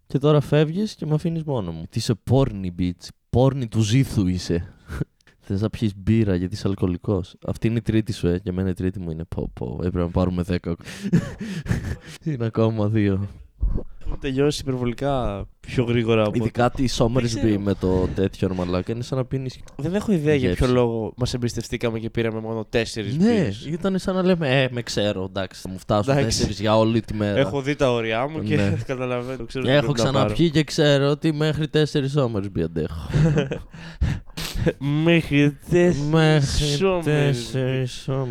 και τώρα φεύγεις και με αφήνεις μόνος μου. Τι είσαι πόρνη, bitch. Πόρνη του ζήθου είσαι. Θες να πιεις μπύρα γιατί είσαι αλκοολικός. Αυτή είναι η τρίτη σου, ε. Για μένα η τρίτη μου είναι πω πω. Έπρεπε να πάρουμε 10. είναι ακόμα δύο. Έχουν τελειώσει υπερβολικά πιο γρήγορα από. Ειδικά τη Δεν Somersby ξέρω. με το τέτοιο μαλάκα είναι σαν να πίνεις. Δεν έχω ιδέα για Γεύση. ποιο λόγο μας εμπιστευτήκαμε και πήραμε μόνο τέσσερις Ναι, ήταν σαν να λέμε Ε, με ξέρω, εντάξει, θα μου φτάσουν Εντάξει. τέσσερις για όλη τη μέρα. Έχω δει τα όρια μου και Ναι. καταλαβαίνω. Ξέρω τι Έχω πρέπει να πάρω. ξαναπιεί και ξέρω ότι μέχρι τέσσερις Somersby αντέχω. Μέχρι μέχρι τέσσερις. τέσσερι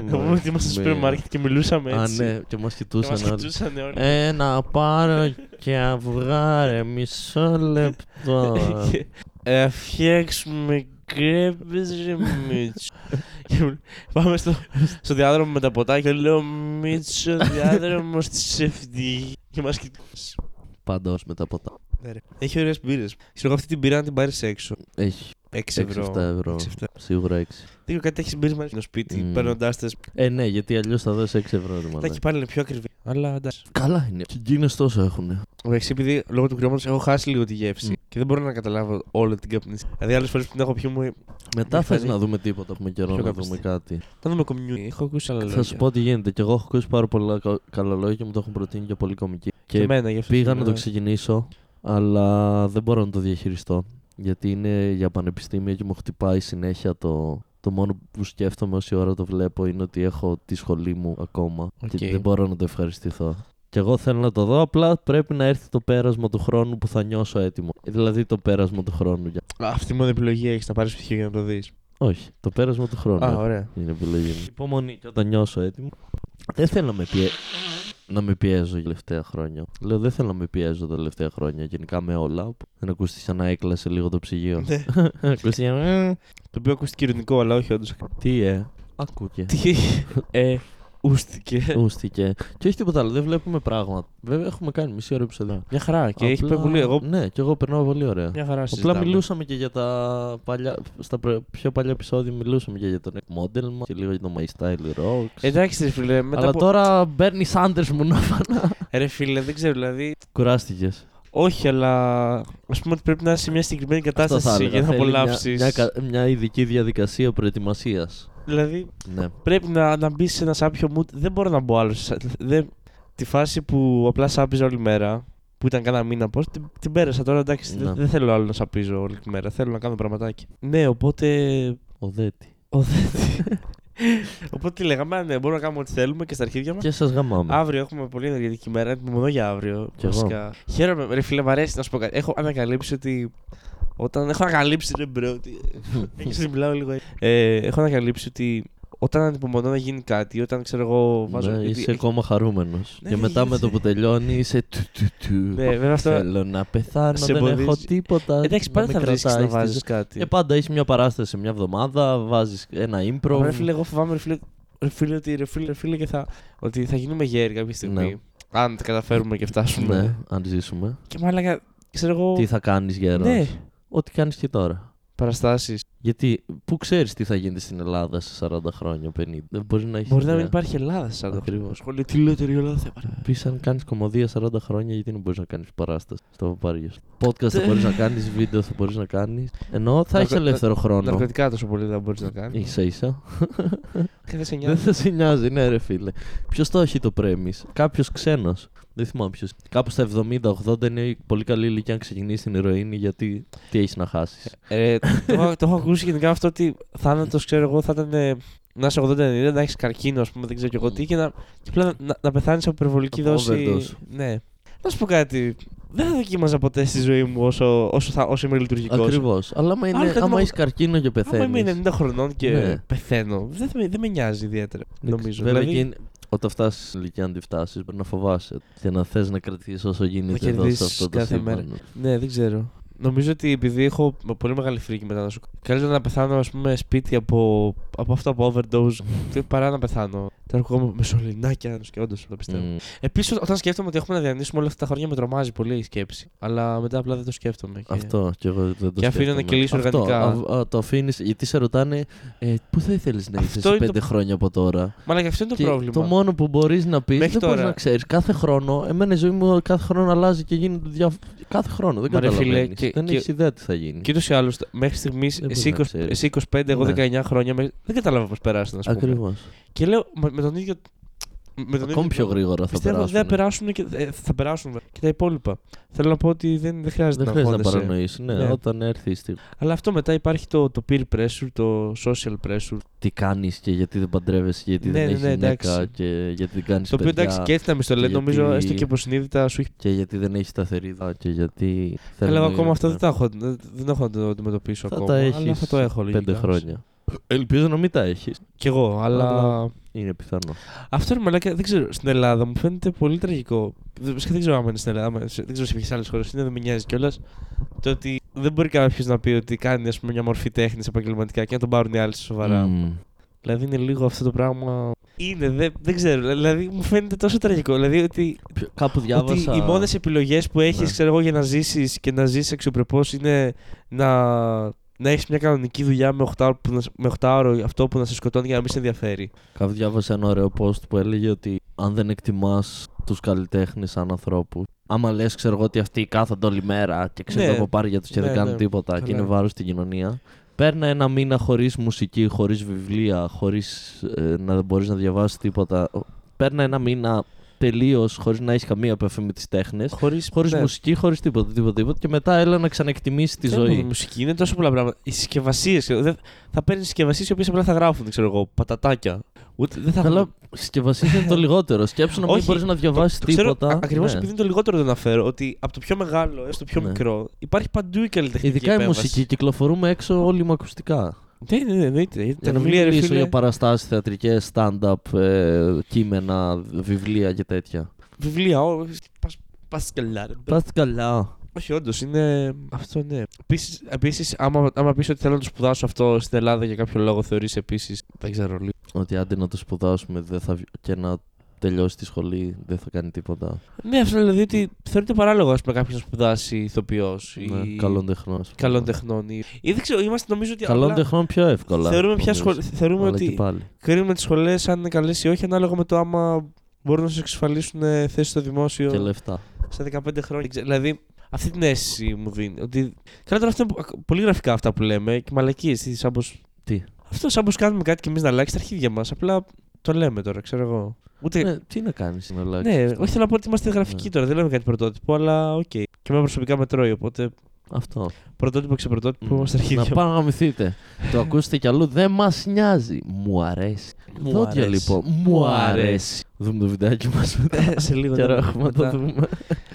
Εγώ ότι ήμασταν στο σούπερ μάρκετ και μιλούσαμε Α, έτσι. ναι, και μας Και μας κοιτούσαν όλοι. κοιτούσαν όλοι. Ένα πάρω και αυγά ρε μισό λεπτό. Και, ε, φτιάξουμε κρέπες ρε Μίτσο. Και μου- Πάμε στο, στο διάδρομο με τα ποτά και λέω Μίτσο διάδρομος της ευτυχίας. Και μας κοιτούσε. Παντός με τα ποτά. Έχει ωραίες μπύρες. Ξέρω αυτή την πήρα να την πάρεις έξω. Έχει 6 ευρώ. 6-7 ευρώ. 6-7. Σίγουρα 6. Δεν ξέρω κάτι έχεις μπύρες μαζί στο σπίτι, Μμμ. παίρνοντάς τες; Ε, ναι, γιατί αλλιώς θα δώσεις 6 ευρώ. Ρε, Τα μαλάκα. εκεί πάλι είναι πιο ακριβή. Αλλά εντάξει. Καλά είναι. Και εκείνε τόσο έχουν. Εντάξει, επειδή λόγω του κρυώματος έχω χάσει λίγο τη γεύση Μμ. και δεν μπορώ να καταλάβω όλη την καπνίση. Δηλαδή, άλλες φορές που την έχω πιει μου. Μετά Μη θες φανεί. να δούμε τίποτα. Έχουμε καιρό Πιο να κάπως δούμε τι. κάτι. Θα δούμε community. Έχω ακούσει άλλα λόγια. Θα σου πω τι γίνεται. Και εγώ έχω ακούσει πάρα πολλά κα- καλά λόγια και μου το έχουν προτείνει και πολύ κομική. Και, Και εμένα, γι' αυτό πήγα και να το εμένα. ξεκινήσω, αλλά δεν μπορώ να το διαχειριστώ. Γιατί είναι για πανεπιστήμιο και μου χτυπάει συνέχεια το. Το μόνο που σκέφτομαι όση ώρα το βλέπω είναι ότι έχω τη σχολή μου ακόμα Οκ. και δεν μπορώ να το ευχαριστηθώ. Και εγώ θέλω να το δω, απλά πρέπει να έρθει το πέρασμα του χρόνου που θα νιώσω έτοιμο. Δηλαδή το πέρασμα του χρόνου. για- Α, Αυτή μόνο επιλογή έχεις να πάρεις πτυχίο για να το δεις. Όχι, το πέρασμα του χρόνου. Α, ωραία. Είναι επιλογή μου. Υπομονή και όταν νιώσω έτοιμο. Δεν θέλω να με, πιέ... να με πιέζω για τελευταία χρόνια. Λέω δεν θέλω να με πιέζω τα τελευταία χρόνια. Γενικά με όλα. Δεν ακούστηκε σαν να έκλασε λίγο το ψυγείο. Ναι. ακούστηκε. «Ε, Το οποίο ακούστηκε ειρωνικό, αλλά όχι όντως. Τι ε; Ακούκε. Τι. Ε, ούστηκε. Ούστηκε. Και όχι τίποτα άλλο. Δεν βλέπουμε πράγματα. Βέβαια έχουμε κάνει μισή ώρα επεισόδιο. Μια χαρά. Και έχει Απλά- πάει πολύ. Εγώ Ναι, και εγώ περνάω πολύ ωραία. μια χαρά Απλά συζητάμε. μιλούσαμε και για τα παλιά. Στα προ- πιο παλιά επεισόδια μιλούσαμε και για τον model μα και λίγο για το My Style Rocks. Εντάξει, ρε φίλε. Μετά Αλλά από... τώρα μπαίνει Sanders μου να φανά. Ρε φίλε, δεν ξέρω, δηλαδή. Κουράστηκες. Όχι, αλλά ας πούμε ότι πρέπει να είσαι σε μια συγκεκριμένη κατάσταση για να απολαύσει. Μια, μια, κα- μια ειδική διαδικασία προετοιμασίας. Δηλαδή, Ναι. πρέπει να, να μπεις σε ένα σάπιο mood. Δεν μπορώ να μπω άλλο. σε- Δεν... Τη φάση που απλά σάπιζα όλη μέρα, που ήταν κάνα μήνα πώς, την, την πέρασα τώρα. Εντάξει, Ναι. δεν, δεν θέλω άλλο να σαπίζω όλη τη μέρα. Θέλω να κάνω πραγματάκι. Ναι, οπότε. Ο Δέτη. Ο Δέτη. οπότε τι λέγαμε, «Α, ναι, μπορούμε να κάνουμε ό,τι θέλουμε και στα αρχίδια μας. Και σας γαμάμε. Αύριο έχουμε πολύ ενεργητική μέρα. Έτοιμο μόνο για αύριο. Κι εγώ. βασικά. Χαίρομαι, ρε φίλε, μ' αρέσει να σου πω κάτι. Έχω ανακαλύψει ότι. Όταν έχω ανακαλύψει, ρε μπρο, ότι. Έχεις να μιλάω λίγο. έτσι. Ε, έχω ανακαλύψει ότι όταν ανυπομονώ να γίνει κάτι, όταν ξέρω εγώ. Βάζω. ναι, γιατί είσαι έχει- ακόμα χαρούμενος. Ναι, και ναι, μετά με γιατί- το που τελειώνει είσαι. Του, του, του. Ναι, βέβαια αυτό. Θέλω να πεθάνω, σε δεν έχω εμποδίζει. τίποτα. Εντάξει, να πάντα με θα βρει κρατάει να στη βάζεις ζωή. κάτι. Και πάντα έχεις μια παράσταση σε μια εβδομάδα, βάζεις ένα improv. Ρε φίλε, εγώ φοβάμαι, ρε φίλε, ρε φίλε, ότι, ρε φίλε, ρε φίλε και θα, ότι θα γίνουμε γέροι κάποια στιγμή. Ναι. Αν τα καταφέρουμε και φτάσουμε. Ναι, αν ζήσουμε. Και μάλλον, ξέρω εγώ. Τι θα κάνεις γέρος; Ναι, Ό,τι κάνεις και τώρα. παραστάσεις. Γιατί πού ξέρεις τι θα γίνει στην Ελλάδα σε 40 χρόνια, 50. Δεν μπορεί να έχεις. Μπορεί να μην υπάρχει Ελλάδα σαν το Ακριβώς. σχολείο. Τι λέτε, ρε Ελλάδα θα υπάρχει. Πεις αν κάνεις κομμωδία 40 χρόνια, γιατί δεν μπορείς να κάνεις παράσταση στο παπάριο. σου. Podcast θα μπορείς να κάνεις, βίντεο θα μπορείς να κάνεις. Ενώ θα έχεις Ναρκω- ελεύθερο χρόνο. Ναρκωτικά τόσο πολύ δεν μπορείς να κάνεις. σα ίσα. Και δεν σε Δεν νοιάζει. θα σε νοιάζει, ναι, ρε φίλε. Ποιος το έχει το πρέμις, κάποιος ξένος. Δεν θυμάμαι ποιος. Κάπου στα 70-80 είναι η πολύ καλή ηλικία να ξεκινήσεις την ηρωίνη γιατί τι έχεις να χάσεις; Ε, το, έχω- το έχω ακούσει γενικά αυτό ότι θάνατος, ξέρω εγώ, θα ήταν ε, να είσαι 80-90, να έχεις καρκίνο, ας πούμε, δεν ξέρω και εγώ τι, και να, και απλά να, να πεθάνεις από υπερβολική Από δόση. overdose. Ναι. Να σου πω κάτι. Δεν θα δοκίμαζα ποτέ στη ζωή μου όσο, όσο, θα, όσο είμαι λειτουργικός. Ακριβώς. Αλλά άμα, Άλλο είναι, θα άμα είμαι- έχεις καρκίνο και Άμα πεθαίνεις. είμαι 90 χρονών και Ναι. πεθαίνω, δεν, θα με- δεν με νοιάζει ιδιαίτερα. Νομίζω. Βέβαια, δηλαδή, εκείνη- όταν φτάσεις στην ηλικία, αν τη φτάσει, πρέπει να φοβάσαι και να θες να κρατήσει όσο γίνεται εδώ σε κερδίσεις αυτό το κάθε σύμπαν. μέρα. Ναι, δεν ξέρω. Νομίζω ότι επειδή έχω με πολύ μεγάλη φρίκη μετά να σου. Καλύτερα να πεθάνω, ας πούμε, σπίτι από, από αυτό από overdose παρά να πεθάνω. Τώρα ακούγομαι με σωληνάκια και όντω το πιστεύω. Μμ. Επίσης, όταν σκέφτομαι ότι έχουμε να διανύσουμε όλα αυτά τα χρόνια, με τρομάζει πολύ η σκέψη. Αλλά μετά απλά δεν το σκέφτομαι. Και... Αυτό και εγώ δεν το Και αφήνω να σκέφτομαι. κυλήσει Αυτό, οργανικά. α- α, το αφήνεις γιατί σε ρωτάνε ε, πού θα ήθελες να είσαι Αυτό σε είναι πέντε το- χρόνια από τώρα; Μα αλλά και αυτό είναι το Και πρόβλημα. Το μόνο που μπορείς να πεις Μέχρι δεν μπορείς τώρα- να ξέρεις. Κάθε χρόνο, εμένα η ζωή μου κάθε χρόνο αλλάζει και γίνεται δια... κάθε χρόνο. Δεν Μα ρε φίλε, καταλαβαίνει. Και Και, δεν και, έχει ιδέα τι θα γίνει. και ούτως ή άλλως, μέχρι στιγμής, Δεν εσύ, μπορεί να 20 ξέρεις. εσύ 25, εγώ Ναι. 19 χρόνια, με- δεν κατάλαβα πώς περάσανε, α πούμε. Ακριβώς. Και λέω, με, με τον ίδιο. Με τον Ακόμη ίδιο πιο τρόπο, γρήγορα θα Πιστεύω περάσουν. δεν περάσουν και, ε, θα περάσουν βέβαια, και τα υπόλοιπα. Θέλω να πω ότι δεν, δεν χρειάζεται Δεν να χρειάζεται να αγχώνεσαι. παρανοήσεις. Ναι, Ναι. όταν έρθει η στιγμή. Αλλά αυτό μετά υπάρχει το, το peer pressure, το social pressure. Τι κάνεις και γιατί δεν παντρεύεσαι, γιατί Ναι, δεν ναι, έχεις ναι, γυναίκα εντάξει. και γιατί δεν κάνεις Το οποίο εντάξει και έτσι να μην στο λένε, γιατί- νομίζω έστω και υποσυνείδητα σου έχει. Και γιατί δεν έχεις σταθερίδα και γιατί. Αλλά θέλουν- ακόμα αυτό δεν, τα έχω, δεν, δεν έχω να το αντιμετωπίσω Θα ακόμα. τα αλλά έχεις θα το έχω πέντε λογικά. χρόνια. Ελπίζω να μην τα έχεις. Κι εγώ, αλλά. Αλλά- Είναι πιθανό. Αυτό είναι μαλάκα, δεν ξέρω. Στην Ελλάδα μου φαίνεται πολύ τραγικό. Δεν, βασικά δεν ξέρω αν είναι στην Ελλάδα, άμα- δεν ξέρω σε ποιες άλλες χώρες είναι, δεν με νοιάζει κιόλας. Το ότι δεν μπορεί κάποιος να πει ότι κάνει ας πούμε, μια μορφή τέχνης επαγγελματικά και να τον πάρουν οι άλλοι σοβαρά. Μμμ. Δηλαδή είναι λίγο αυτό το πράγμα. Είναι, δεν, δεν ξέρω. Δηλαδή μου φαίνεται τόσο τραγικό. Δηλαδή ότι, Ποιο- Κάπου διάβασα. ότι οι μόνες επιλογές που έχεις, Ναι. ξέρω εγώ, για να ζήσεις και να ζήσει αξιοπρεπώς είναι να, να έχεις μια κανονική δουλειά με 8, που να, με 8 ώρο αυτό που να σε σκοτώνει για να μην σε ενδιαφέρει. Κάπου διάβασα ένα ωραίο post που έλεγε ότι αν δεν εκτιμάς τους καλλιτέχνες σαν ανθρώπους. Άμα λες, ξέρω εγώ, ότι αυτοί κάθονται όλη μέρα και ξέρουν Ναι. από πάρει για τους και Ναι, δεν κάνουν ναι. τίποτα και Καλά. είναι βάρος στην κοινωνία. Παίρνα ένα μήνα χωρίς μουσική, χωρίς βιβλία, χωρίς να δεν μπορείς να διαβάσεις τίποτα. Παίρνα ένα μήνα τελείως χωρίς να έχεις καμία επαφή με τις τέχνες. Χωρί Χωρίς μουσική, χωρίς τίποτα, τίποτα, τίποτα. Και μετά έλα να ξανεκτιμήσει τη Δεν είναι μόνο ζωή. μουσική, είναι τόσο πολλά πράγματα. Οι συσκευασίες. Θα παίρνεις συσκευασίες οι οποίες απλά θα γράφουν, ξέρω εγώ, πατατάκια. Ούτε, δεν θα Καλά, έχουν- συσκευασίες είναι το λιγότερο. Σκέψου να μην Όχι, μπορείς να διαβάσεις Το ξέρω, τίποτα. Ακριβώς Ναι. επειδή είναι το λιγότερο το αναφέρω, ότι από το πιο μεγάλο έως το πιο Ναι. μικρό υπάρχει παντού η καλλιτεχνική Ειδικά η επέμβαση. μουσική, κυκλοφορούμε έξω όλοι με ακουστικά. Ναι, ναι, ναι, εννοείται. Για Τα να μην βιβλία, ρε μιλήσω φίλε, για παραστάσεις θεατρικές, stand-up, ε, κείμενα, βιβλία και τέτοια. βιβλία, ό, πας- πας καλά. ρε. Πάστε καλά. Όχι, όντως είναι. Αυτό ναι. Επίσης, επίσης, άμα, άμα πεις ότι θέλω να το σπουδάσω αυτό στην Ελλάδα για κάποιο λόγο, θεωρείς επίσης. Δεν ξέρω λίγο. Ότι άντε να το σπουδάσουμε δεν θα... βγει- και να τελειώσει τη σχολή δεν θα κάνει τίποτα. Ναι, αυτό δηλαδή ότι θεωρείται παράλογο ας πούμε, κάποιος να σπουδάσει ηθοποιός ή. Ναι, καλών τεχνών. ας πούμε. καλών τεχνών. Ή... ή δεν ξέρω, είμαστε νομίζω ότι. Καλών απλά τεχνών πιο εύκολα. Θεωρούμε, ποια νομίζω. σχολ... θεωρούμε Αλλά ότι και πάλι. κρίνουμε τις σχολές αν είναι καλές ή όχι ανάλογα με το άμα μπορούν να σου εξασφαλίσουν θέσεις στο δημόσιο Και λεφτά. σε 15 χρόνια. Ξε- Δηλαδή, αυτή την αίσθηση μου δίνει. Ότι... Καλά, τώρα αυτό είναι πο- πολύ γραφικά αυτά που λέμε και μαλακίες. Σαν πως... Τι; Αυτό σαν πως κάνουμε κάτι και εμείς να αλλάξει τα αρχίδια μας. Απλά το λέμε τώρα, ξέρω εγώ. Ούτε... Ναι, τι να κάνεις να αλλάξει. Ναι, αυτό. όχι θέλω να πω ότι είμαστε γραφικοί Ναι. τώρα. Δεν λέμε κάτι πρωτότυπο, αλλά οκ. Και με προσωπικά με τρώει. Οπότε Αυτό. πρωτότυπο ξεπρωτότυπο Μμ. είμαστε αρχίδια. Να πάμε να γαμηθείτε. το ακούσετε κι αλλού. Δεν μας νοιάζει. Μου αρέσει. Μου Δόντια αρέσει. λοιπόν. Μου αρέσει. Δούμε το βιντεάκι μας μετά. σε λίγο Καιρό να- έχουμε να το μετά. δούμε.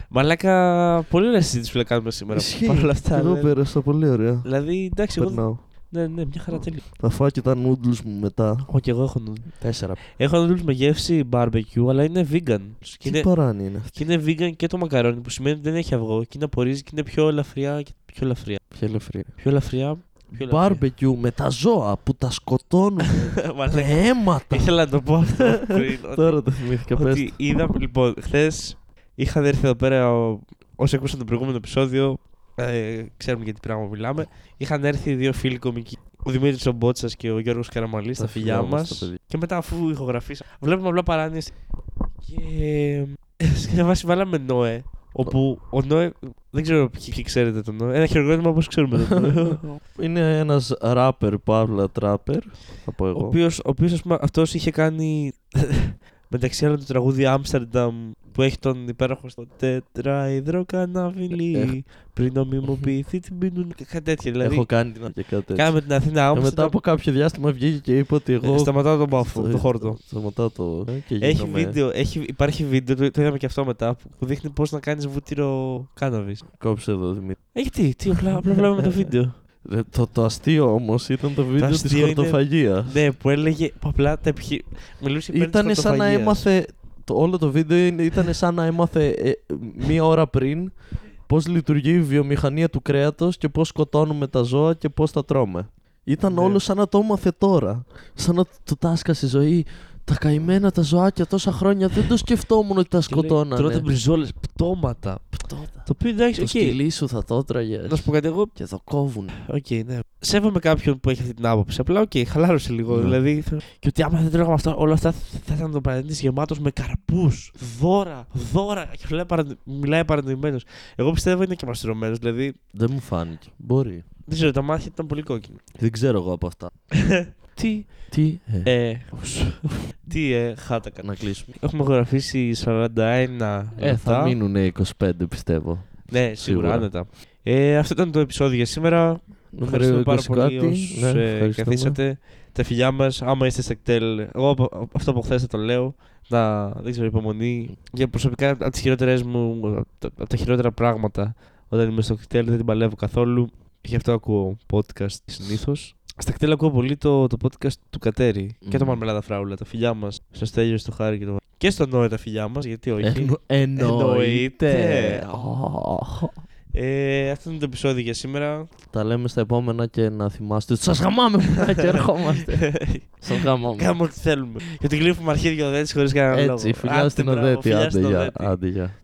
Μαλάκα, πολύ ωραία συζήτηση που θα κάνουμε σήμερα. Παρ' όλα αυτά. Εγώ δηλαδή- πέρασα πολύ ωραία. Δηλαδή, εντάξει, εγώ. Περνάω. Ναι, ναι, μια χαρά τέλεια. Θα φάω και τα noodles μου μετά. Όχι, εγώ έχω νου. Τέσσερα. Έχω noodles με γεύση barbecue, αλλά είναι vegan. Και Τι είναι, παράνοια είναι αυτή; και είναι vegan και το μακαρόνι, που σημαίνει ότι δεν έχει αυγό και είναι απορρίζει και είναι πιο ελαφριά. και- Πιο ελαφριά. Ποια ελευθερία. Πιο ελαφριά. Πιο ελαφριά. Barbecue με τα ζώα που τα σκοτώνουν Μαλάκα. με αίματα. Ήθελα να το πω αυτό πριν. ότι- Τώρα το θυμήθηκα. Πες ότι είδα, λοιπόν, χθες είχαν έρθει εδώ πέρα ο- όσοι ακούσαν το προηγούμενο επεισόδιο. Ε, ξέρουμε για τι πράγμα μιλάμε. Είχαν έρθει δύο φίλοι κομικοί. Ο Δημήτρης ο Μπότσας και ο Γιώργος Καραμαλής, τα φιλιά μας. τα παιδιά. Και μετά, αφού ηχογραφήσαμε, βλέπουμε απλά παράνοιες. Και. σε βάση βάλαμε Νόε. Όπου ο Νόε. Δεν ξέρω ποιοι ξέρετε τον Νόε. Ένα χειροκρότημα όπως ξέρουμε τον Νόε. Είναι ένας ράπερ, παύλα τράπερ. Θα πω ο εγώ. οποίος, ο οποίος, ας πούμε, αυτός είχε κάνει μεταξύ άλλων το τραγούδι Άμστερνταμ που έχει τον υπέροχο στο τετράιδρο καναβιλί Έχ. πριν νομιμοποιηθεί την πίνουν και κάτι τέτοιο δηλαδή Έχω κάνει την και κάτι τέτοιο. κάναμε την Αθήνα Ε, μετά Άμστερνταμ από κάποιο διάστημα βγήκε και είπε ότι εγώ. Ε, σταματάω τον μπάφο, στο- το χόρτο Σταματάω το. ε, και έχει γίνομαι- βίντεο, έχει, υπάρχει βίντεο, το, το είδαμε και αυτό μετά που δείχνει πώς να κάνεις βούτυρο κάναβης Κόψε εδώ, Δημήτρη. Έχει τι, τι απλά, απλά βλέπουμε το βίντεο Ε, Το, το αστείο όμως ήταν το βίντεο της αστείο είναι- χορτοφαγίας. ναι που έλεγε που απλά τα επιχει... μιλούσε υπέρ της Ήταν σαν να χορτοφαγίας. έμαθε. Το, όλο το βίντεο ήταν σαν να έμαθε ε, μία ώρα πριν πώς λειτουργεί η βιομηχανία του κρέατος και πώς σκοτώνουμε τα ζώα και πώς τα τρώμε. Ήταν Ναι. όλο σαν να το έμαθε τώρα. Σαν να του τάσκασε η ζωή. Τα καημένα τα ζωάκια τόσα χρόνια δεν το σκεφτόμουν ότι τα Και λέει, σκοτώνανε. Τρώτε μπριζόλες, πτώματα Πτώτα. το οποίο εντάξει, Το οκ σκυλί σου θα το έτρωγε. να σου πω κάτι εγώ Και το κόβουν. Οκ, ναι. σέβομαι κάποιον που έχει αυτή την άποψη. Απλά, οκ, χαλάρωσε λίγο. Ναι. Δηλαδή, θε- και ότι άμα δεν τρώγαμε αυτά, όλα αυτά θα ήταν το πλανήτη γεμάτος με καρπούς, δώρα, δώρα. Και μιλάει, παρανο... μιλάει παρανοημένος. Εγώ πιστεύω είναι και μαστρωμένος. Δηλαδή, Δεν μου φάνηκε. Μπορεί. δεν ξέρω, τα μάτια ήταν πολύ κόκκινα. Δεν ξέρω εγώ από αυτά. Τι, Τι. ε, ε, τι, ε, χάτακα. να κλείσουμε. Έχουμε γραφήσει 41 Ε, λεπτά. θα μείνουν 25 πιστεύω. Ναι, σίγουρα, Σίγουρα. άνετα. Ε, αυτό ήταν το επεισόδιο για σήμερα. Νούμερο Ευχαριστούμε 20 πάρα πολύ κάτι. όσους Ναι, ε, ευχαριστούμε. καθίσατε. Τα φιλιά μας, άμα είστε σε κτέλ, εγώ από- αυτό από χθες θα το λέω. Να δεν ξέρω, υπομονή. Για προσωπικά από τις χειρότερες μου, από τα- από τα χειρότερα πράγματα όταν είμαι στο κτέλ, δεν την παλεύω καθόλου. Γι' αυτό ακούω podcast συνήθως. Στα κτέλ ακούω πολύ το, το podcast του Κατέρι και το Μμμ. Μαρμελάδα Φράουλα, τα φιλιά μας. Στο Στέλιο, στο Χάρη και το. Και στο Νόε τα φιλιά μας, γιατί όχι. Εννο- Εννοείται. Εννοείται. Ω. Ε, αυτό είναι το επεισόδιο για σήμερα. Τα λέμε στα επόμενα και να θυμάστε. Σας γαμάμε που και ερχόμαστε. Σας γαμάμε. Κάνουμε ό,τι θέλουμε. Γιατί γλύφουμε αρχίδια οδέτη χωρίς κανένα λόγο. Έτσι, φιλιά Άντε, στην μπράβο, Οδέτη. φιλιά Άντε στην για.